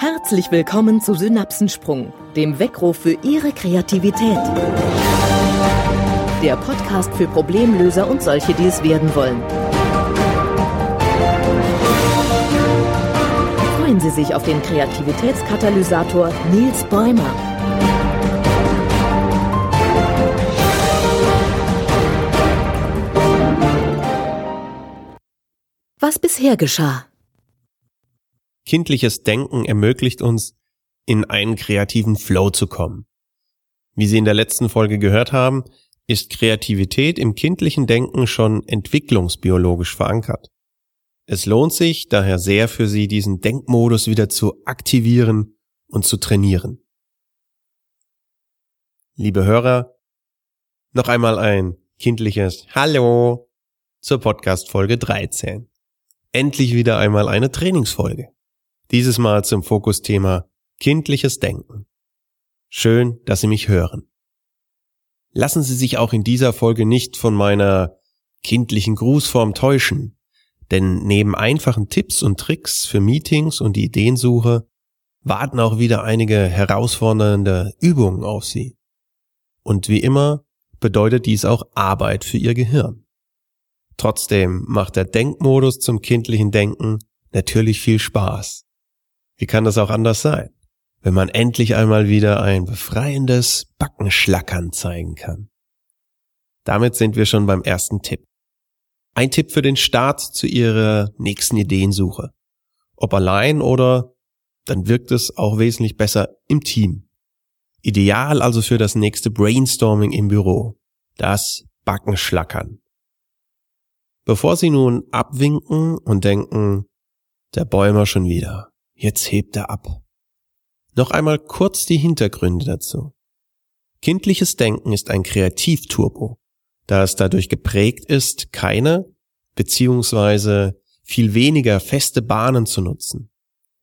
Herzlich willkommen zu Synapsensprung, dem Weckruf für Ihre Kreativität. Der Podcast für Problemlöser und solche, die es werden wollen. Freuen Sie sich auf den Kreativitätskatalysator Nils Bäumer. Was bisher geschah. Kindliches Denken ermöglicht uns, in einen kreativen Flow zu kommen. Wie Sie in der letzten Folge gehört haben, ist Kreativität im kindlichen Denken schon entwicklungsbiologisch verankert. Es lohnt sich daher sehr für Sie, diesen Denkmodus wieder zu aktivieren und zu trainieren. Liebe Hörer, noch einmal ein kindliches Hallo zur Podcast Folge 13. Endlich wieder einmal eine Trainingsfolge. Dieses Mal zum Fokusthema kindliches Denken. Schön, dass Sie mich hören. Lassen Sie sich auch in dieser Folge nicht von meiner kindlichen Grußform täuschen, denn neben einfachen Tipps und Tricks für Meetings und die Ideensuche warten auch wieder einige herausfordernde Übungen auf Sie. Und wie immer bedeutet dies auch Arbeit für Ihr Gehirn. Trotzdem macht der Denkmodus zum kindlichen Denken natürlich viel Spaß. Wie kann das auch anders sein, wenn man endlich einmal wieder ein befreiendes Backenschlackern zeigen kann? Damit sind wir schon beim ersten Tipp. Ein Tipp für den Start zu Ihrer nächsten Ideensuche. Ob allein oder dann wirkt es auch wesentlich besser im Team. Ideal also für das nächste Brainstorming im Büro. Das Backenschlackern. Bevor Sie nun abwinken und denken, der Bäumer schon wieder. Jetzt hebt er ab. Noch einmal kurz die Hintergründe dazu. Kindliches Denken ist ein Kreativturbo, da es dadurch geprägt ist, keine beziehungsweise viel weniger feste Bahnen zu nutzen.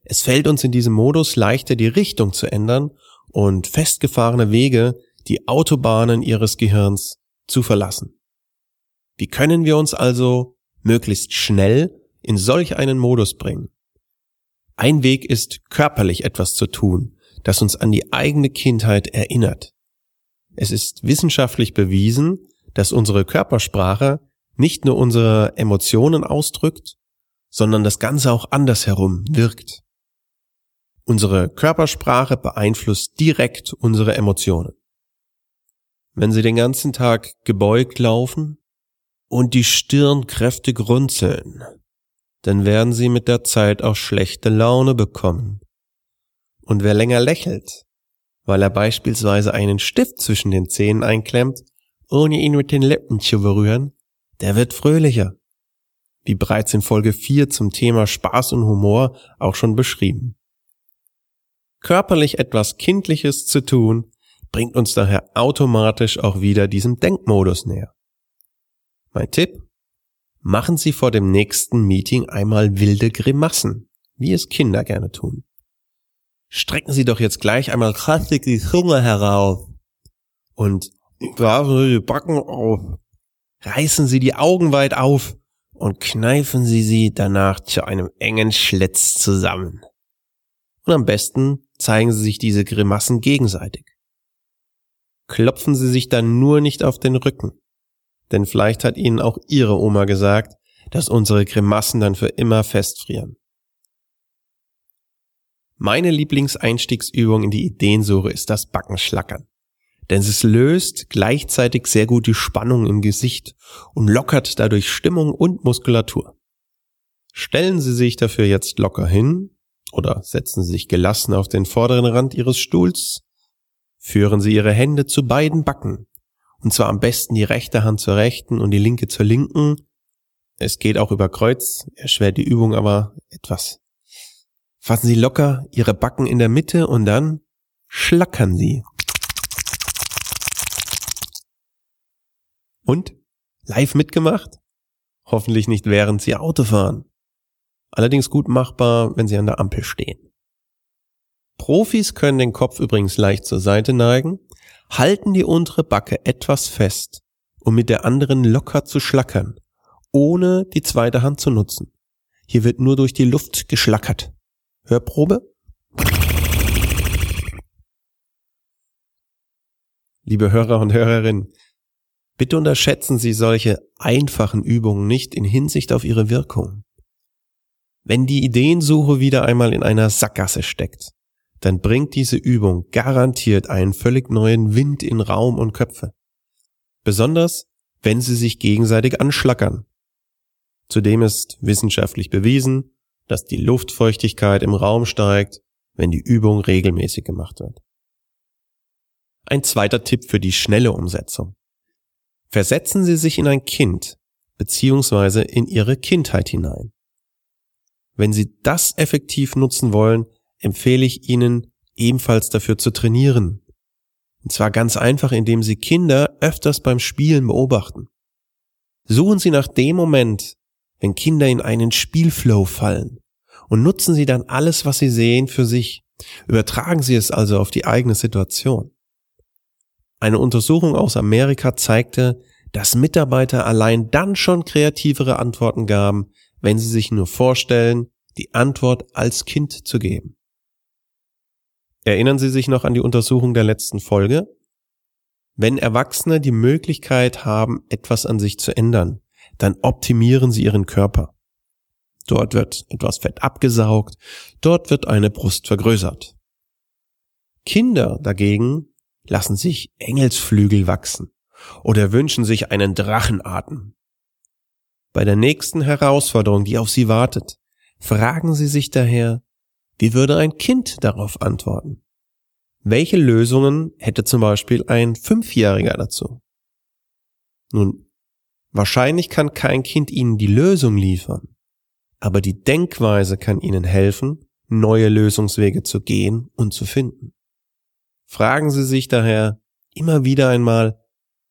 Es fällt uns in diesem Modus leichter, die Richtung zu ändern und festgefahrene Wege, die Autobahnen ihres Gehirns, zu verlassen. Wie können wir uns also möglichst schnell in solch einen Modus bringen? Ein Weg ist, körperlich etwas zu tun, das uns an die eigene Kindheit erinnert. Es ist wissenschaftlich bewiesen, dass unsere Körpersprache nicht nur unsere Emotionen ausdrückt, sondern das Ganze auch andersherum wirkt. Unsere Körpersprache beeinflusst direkt unsere Emotionen. Wenn Sie den ganzen Tag gebeugt laufen und die Stirn kräftig runzeln, dann werden sie mit der Zeit auch schlechte Laune bekommen. Und wer länger lächelt, weil er beispielsweise einen Stift zwischen den Zähnen einklemmt, ohne ihn mit den Lippen zu berühren, der wird fröhlicher. Wie bereits in Folge 4 zum Thema Spaß und Humor auch schon beschrieben. Körperlich etwas Kindliches zu tun, bringt uns daher automatisch auch wieder diesem Denkmodus näher. Mein Tipp? Machen Sie vor dem nächsten Meeting einmal wilde Grimassen, wie es Kinder gerne tun. Strecken Sie doch jetzt gleich einmal krassig die Zunge herauf und graben Sie die Backen auf. Reißen Sie die Augen weit auf und kneifen Sie sie danach zu einem engen Schlitz zusammen. Und am besten zeigen Sie sich diese Grimassen gegenseitig. Klopfen Sie sich dann nur nicht auf den Rücken. Denn vielleicht hat Ihnen auch Ihre Oma gesagt, dass unsere Grimassen dann für immer festfrieren. Meine Lieblingseinstiegsübung in die Ideensuche ist das Backenschlackern. Denn es löst gleichzeitig sehr gut die Spannung im Gesicht und lockert dadurch Stimmung und Muskulatur. Stellen Sie sich dafür jetzt locker hin oder setzen Sie sich gelassen auf den vorderen Rand Ihres Stuhls, führen Sie Ihre Hände zu beiden Backen und zwar am besten die rechte Hand zur rechten und die linke zur linken. Es geht auch über Kreuz, erschwert die Übung aber etwas. Fassen Sie locker Ihre Backen in der Mitte und dann schlackern Sie. Und? Live mitgemacht? Hoffentlich nicht während Sie Auto fahren. Allerdings gut machbar, wenn Sie an der Ampel stehen. Profis können den Kopf übrigens leicht zur Seite neigen halten die untere Backe etwas fest, um mit der anderen locker zu schlackern, ohne die zweite Hand zu nutzen. Hier wird nur durch die Luft geschlackert. Hörprobe? Liebe Hörer und Hörerinnen, bitte unterschätzen Sie solche einfachen Übungen nicht in Hinsicht auf ihre Wirkung. Wenn die Ideensuche wieder einmal in einer Sackgasse steckt, dann bringt diese Übung garantiert einen völlig neuen Wind in Raum und Köpfe. Besonders, wenn sie sich gegenseitig anschlackern. Zudem ist wissenschaftlich bewiesen, dass die Luftfeuchtigkeit im Raum steigt, wenn die Übung regelmäßig gemacht wird. Ein zweiter Tipp für die schnelle Umsetzung. Versetzen Sie sich in ein Kind beziehungsweise in Ihre Kindheit hinein. Wenn Sie das effektiv nutzen wollen, empfehle ich Ihnen ebenfalls dafür zu trainieren. Und zwar ganz einfach, indem Sie Kinder öfters beim Spielen beobachten. Suchen Sie nach dem Moment, wenn Kinder in einen Spielflow fallen und nutzen Sie dann alles, was Sie sehen, für sich. Übertragen Sie es also auf die eigene Situation. Eine Untersuchung aus Amerika zeigte, dass Mitarbeiter allein dann schon kreativere Antworten gaben, wenn sie sich nur vorstellen, die Antwort als Kind zu geben. Erinnern Sie sich noch an die Untersuchung der letzten Folge? Wenn Erwachsene die Möglichkeit haben, etwas an sich zu ändern, dann optimieren sie ihren Körper. Dort wird etwas Fett abgesaugt, dort wird eine Brust vergrößert. Kinder dagegen lassen sich Engelsflügel wachsen oder wünschen sich einen Drachenatem. Bei der nächsten Herausforderung, die auf sie wartet, fragen sie sich daher, wie würde ein Kind darauf antworten? Welche Lösungen hätte zum Beispiel ein Fünfjähriger dazu? Nun, wahrscheinlich kann kein Kind ihnen die Lösung liefern, aber die Denkweise kann ihnen helfen, neue Lösungswege zu gehen und zu finden. Fragen Sie sich daher immer wieder einmal,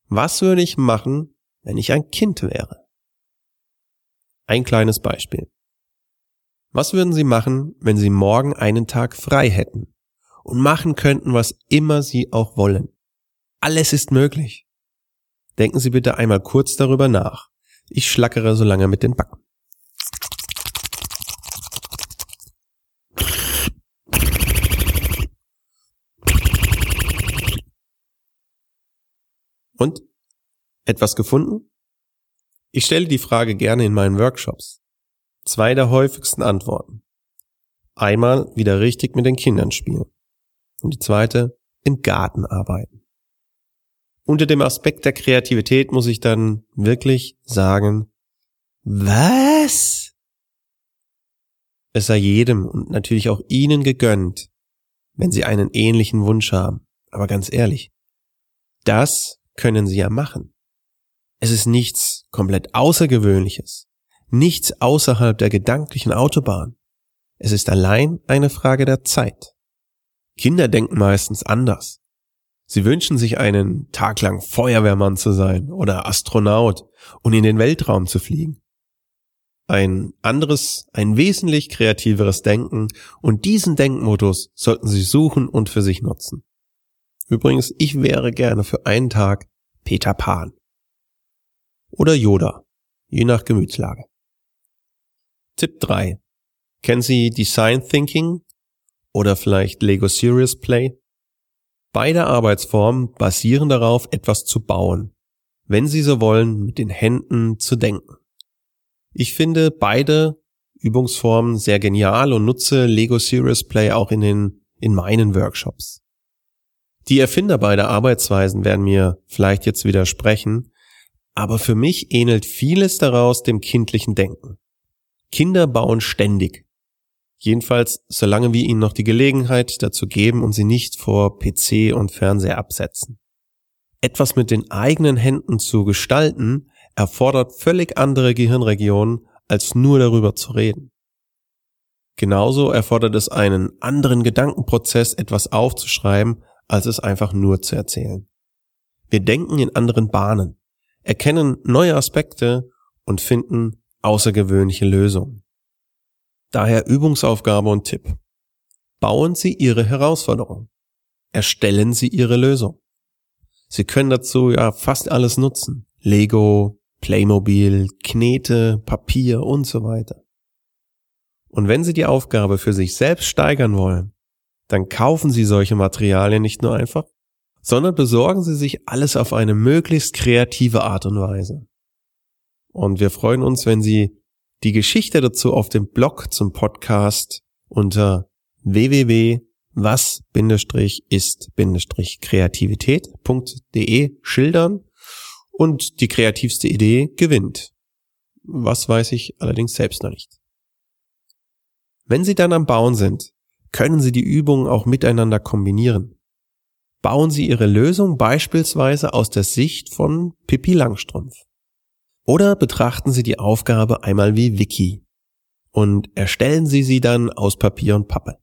was würde ich machen, wenn ich ein Kind wäre? Ein kleines Beispiel. Was würden Sie machen, wenn Sie morgen einen Tag frei hätten und machen könnten, was immer Sie auch wollen? Alles ist möglich. Denken Sie bitte einmal kurz darüber nach. Ich schlackere so lange mit den Backen. Und? Etwas gefunden? Ich stelle die Frage gerne in meinen Workshops. Zwei der häufigsten Antworten. Einmal wieder richtig mit den Kindern spielen. Und die zweite, im Garten arbeiten. Unter dem Aspekt der Kreativität muss ich dann wirklich sagen, was? Es sei jedem und natürlich auch Ihnen gegönnt, wenn Sie einen ähnlichen Wunsch haben. Aber ganz ehrlich, das können sie ja machen. Es ist nichts komplett Außergewöhnliches, nichts außerhalb der gedanklichen Autobahn. Es ist allein eine Frage der Zeit. Kinder denken meistens anders. Sie wünschen sich einen Tag lang Feuerwehrmann zu sein oder Astronaut und in den Weltraum zu fliegen. Ein anderes, ein wesentlich kreativeres Denken und diesen Denkmodus sollten Sie suchen und für sich nutzen. Übrigens, ich wäre gerne für einen Tag Peter Pan. Oder Yoda, je nach Gemütslage. Tipp 3. Kennen Sie Design Thinking oder vielleicht Lego Serious Play? Beide Arbeitsformen basieren darauf, etwas zu bauen, wenn Sie so wollen, mit den Händen zu denken. Ich finde beide Übungsformen sehr genial und nutze Lego Serious Play auch in den in meinen Workshops. Die Erfinder beider Arbeitsweisen werden mir vielleicht jetzt widersprechen, aber für mich ähnelt vieles daraus dem kindlichen Denken. Kinder bauen ständig. Jedenfalls, solange wir ihnen noch die Gelegenheit dazu geben und sie nicht vor PC und Fernseher absetzen. Etwas mit den eigenen Händen zu gestalten, erfordert völlig andere Gehirnregionen, als nur darüber zu reden. Genauso erfordert es einen anderen Gedankenprozess, etwas aufzuschreiben, als es einfach nur zu erzählen. Wir denken in anderen Bahnen, erkennen neue Aspekte und finden außergewöhnliche Lösungen. Daher Übungsaufgabe und Tipp. Bauen Sie Ihre Herausforderung. Erstellen Sie Ihre Lösung. Sie können dazu ja fast alles nutzen. Lego, Playmobil, Knete, Papier und so weiter. Und wenn Sie die Aufgabe für sich selbst steigern wollen, dann kaufen Sie solche Materialien nicht nur einfach, sondern besorgen Sie sich alles auf eine möglichst kreative Art und Weise. Und wir freuen uns, wenn Sie die Geschichte dazu auf dem Blog zum Podcast unter www.was-ist-kreativität.de schildern und die kreativste Idee gewinnt. Was weiß ich allerdings selbst noch nicht. Wenn Sie dann am Bauen sind, können Sie die Übungen auch miteinander kombinieren. Bauen Sie Ihre Lösung beispielsweise aus der Sicht von Pippi Langstrumpf. Oder betrachten Sie die Aufgabe einmal wie Wiki und erstellen Sie sie dann aus Papier und Pappe.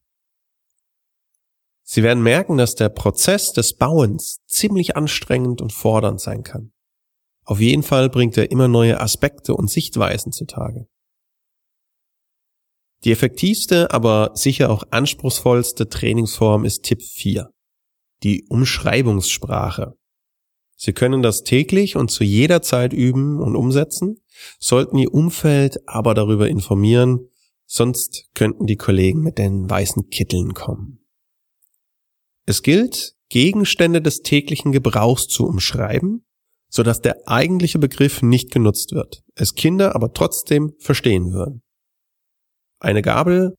Sie werden merken, dass der Prozess des Bauens ziemlich anstrengend und fordernd sein kann. Auf jeden Fall bringt er immer neue Aspekte und Sichtweisen zutage. Die effektivste, aber sicher auch anspruchsvollste Trainingsform ist Tipp 4. Die Umschreibungssprache. Sie können das täglich und zu jeder Zeit üben und umsetzen, sollten Ihr Umfeld aber darüber informieren, sonst könnten die Kollegen mit den weißen Kitteln kommen. Es gilt, Gegenstände des täglichen Gebrauchs zu umschreiben, sodass der eigentliche Begriff nicht genutzt wird, es Kinder aber trotzdem verstehen würden. Eine Gabel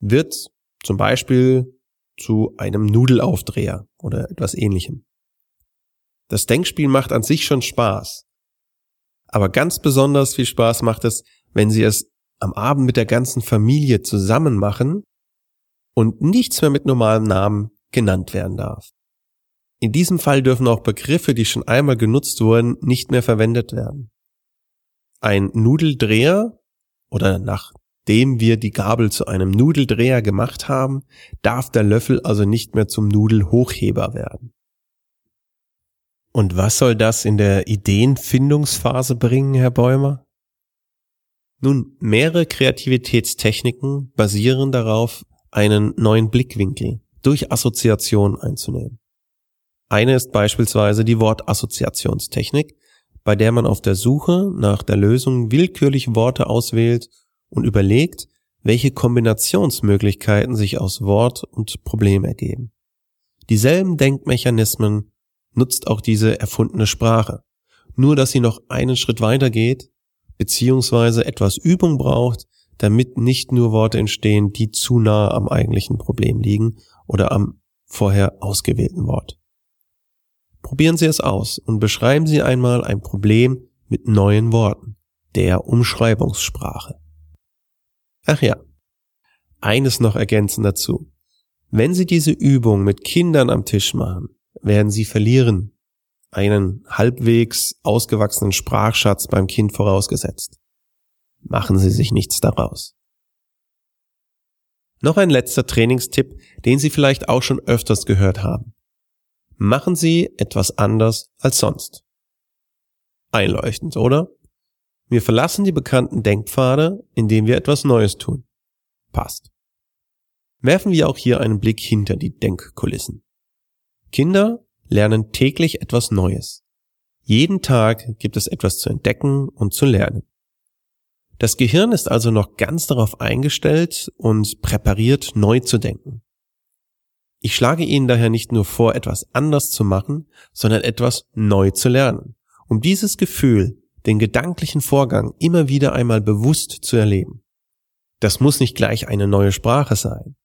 wird zum Beispiel zu einem Nudelaufdreher oder etwas ähnlichem. Das Denkspiel macht an sich schon Spaß. Aber ganz besonders viel Spaß macht es, wenn Sie es am Abend mit der ganzen Familie zusammen machen und nichts mehr mit normalem Namen genannt werden darf. In diesem Fall dürfen auch Begriffe, die schon einmal genutzt wurden, nicht mehr verwendet werden. Ein Nudeldreher oder nachdem wir die Gabel zu einem Nudeldreher gemacht haben, darf der Löffel also nicht mehr zum Nudelhochheber werden. Und was soll das in der Ideenfindungsphase bringen, Herr Bäumer? Nun, mehrere Kreativitätstechniken basieren darauf, einen neuen Blickwinkel durch Assoziation einzunehmen. Eine ist beispielsweise die Wortassoziationstechnik, bei der man auf der Suche nach der Lösung willkürlich Worte auswählt und überlegt, welche Kombinationsmöglichkeiten sich aus Wort und Problem ergeben. Dieselben Denkmechanismen nutzt auch diese erfundene Sprache. Nur dass sie noch einen Schritt weiter geht, beziehungsweise etwas Übung braucht, damit nicht nur Worte entstehen, die zu nah am eigentlichen Problem liegen oder am vorher ausgewählten Wort. Probieren Sie es aus und beschreiben Sie einmal ein Problem mit neuen Worten, der Umschreibungssprache. Ach ja, eines noch ergänzend dazu. Wenn Sie diese Übung mit Kindern am Tisch machen, werden sie verlieren, einen halbwegs ausgewachsenen Sprachschatz beim Kind vorausgesetzt. Machen Sie sich nichts daraus. Noch ein letzter Trainingstipp, den Sie vielleicht auch schon öfters gehört haben. Machen Sie etwas anders als sonst. Einleuchtend, oder? Wir verlassen die bekannten Denkpfade, indem wir etwas Neues tun. Passt. Werfen wir auch hier einen Blick hinter die Denkkulissen. Kinder lernen täglich etwas Neues. Jeden Tag gibt es etwas zu entdecken und zu lernen. Das Gehirn ist also noch ganz darauf eingestellt und präpariert, neu zu denken. Ich schlage Ihnen daher nicht nur vor, etwas anders zu machen, sondern etwas neu zu lernen, um dieses Gefühl, den gedanklichen Vorgang immer wieder einmal bewusst zu erleben. Das muss nicht gleich eine neue Sprache sein.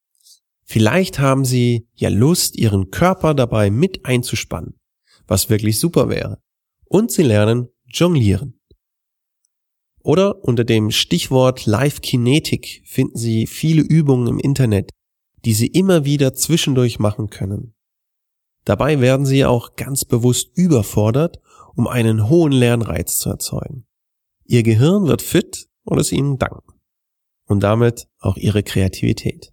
Vielleicht haben Sie ja Lust, Ihren Körper dabei mit einzuspannen, was wirklich super wäre. Und Sie lernen jonglieren. Oder unter dem Stichwort Live Kinetik finden Sie viele Übungen im Internet, die Sie immer wieder zwischendurch machen können. Dabei werden Sie auch ganz bewusst überfordert, um einen hohen Lernreiz zu erzeugen. Ihr Gehirn wird fit und es Ihnen danken. Und damit auch Ihre Kreativität.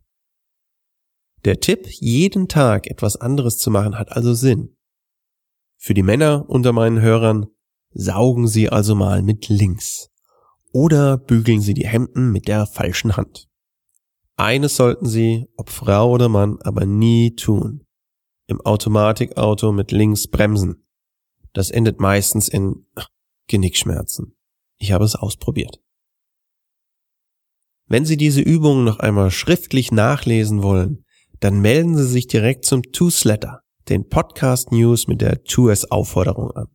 Der Tipp, jeden Tag etwas anderes zu machen, hat also Sinn. Für die Männer unter meinen Hörern, saugen Sie also mal mit links. Oder bügeln Sie die Hemden mit der falschen Hand. Eines sollten Sie, ob Frau oder Mann, aber nie tun. Im Automatikauto mit links bremsen. Das endet meistens in Genickschmerzen. Ich habe es ausprobiert. Wenn Sie diese Übungen noch einmal schriftlich nachlesen wollen, dann melden Sie sich direkt zum Two-Sletter, den Podcast News mit der 2S Aufforderung an.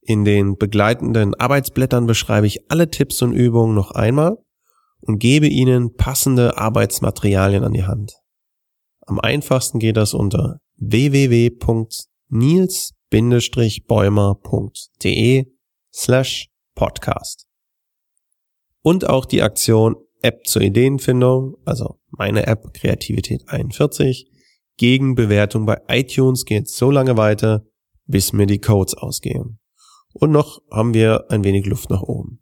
In den begleitenden Arbeitsblättern beschreibe ich alle Tipps und Übungen noch einmal und gebe Ihnen passende Arbeitsmaterialien an die Hand. Am einfachsten geht das unter www.nils-bäumer.de slash podcast. Und auch die Aktion App zur Ideenfindung, also meine App Kreativität 41, gegen Bewertung bei iTunes geht so lange weiter, bis mir die Codes ausgehen. Und noch haben wir ein wenig Luft nach oben.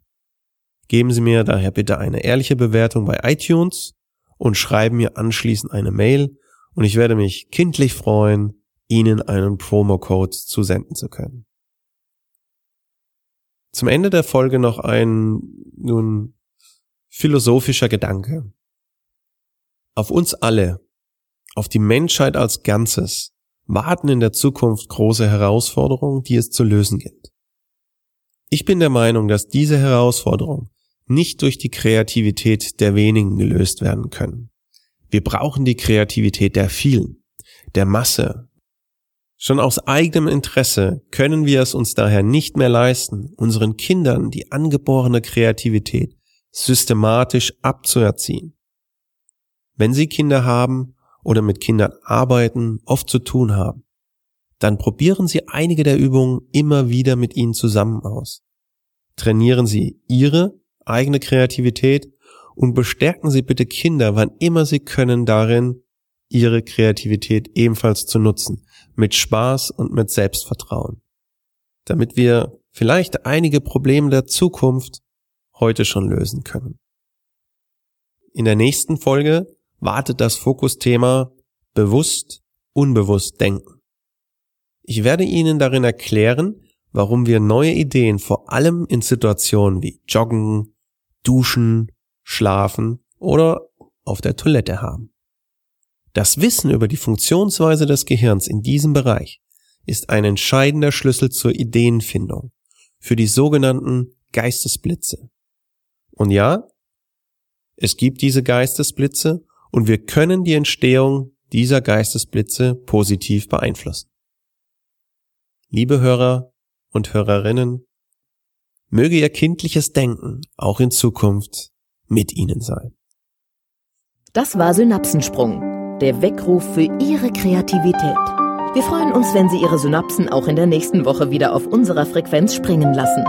Geben Sie mir daher bitte eine ehrliche Bewertung bei iTunes und schreiben mir anschließend eine Mail und ich werde mich kindlich freuen, Ihnen einen Promo-Code zusenden zu können. Zum Ende der Folge noch ein nun philosophischer Gedanke. Auf uns alle, auf die Menschheit als Ganzes, warten in der Zukunft große Herausforderungen, die es zu lösen gilt. Ich bin der Meinung, dass diese Herausforderungen nicht durch die Kreativität der wenigen gelöst werden können. Wir brauchen die Kreativität der vielen, der Masse. Schon aus eigenem Interesse können wir es uns daher nicht mehr leisten, unseren Kindern die angeborene Kreativität systematisch abzuerziehen. Wenn Sie Kinder haben oder mit Kindern arbeiten, oft zu tun haben, dann probieren Sie einige der Übungen immer wieder mit ihnen zusammen aus. Trainieren Sie Ihre eigene Kreativität und bestärken Sie bitte Kinder, wann immer Sie können, darin, ihre Kreativität ebenfalls zu nutzen, mit Spaß und mit Selbstvertrauen, damit wir vielleicht einige Probleme der Zukunft heute schon lösen können. In der nächsten Folge wartet das Fokusthema bewusst, unbewusst denken. Ich werde Ihnen darin erklären, warum wir neue Ideen vor allem in Situationen wie Joggen, Duschen, Schlafen oder auf der Toilette haben. Das Wissen über die Funktionsweise des Gehirns in diesem Bereich ist ein entscheidender Schlüssel zur Ideenfindung für die sogenannten Geistesblitze. Und ja, es gibt diese Geistesblitze und wir können die Entstehung dieser Geistesblitze positiv beeinflussen. Liebe Hörer und Hörerinnen, möge Ihr kindliches Denken auch in Zukunft mit Ihnen sein. Das war Synapsensprung, der Weckruf für Ihre Kreativität. Wir freuen uns, wenn Sie Ihre Synapsen auch in der nächsten Woche wieder auf unserer Frequenz springen lassen.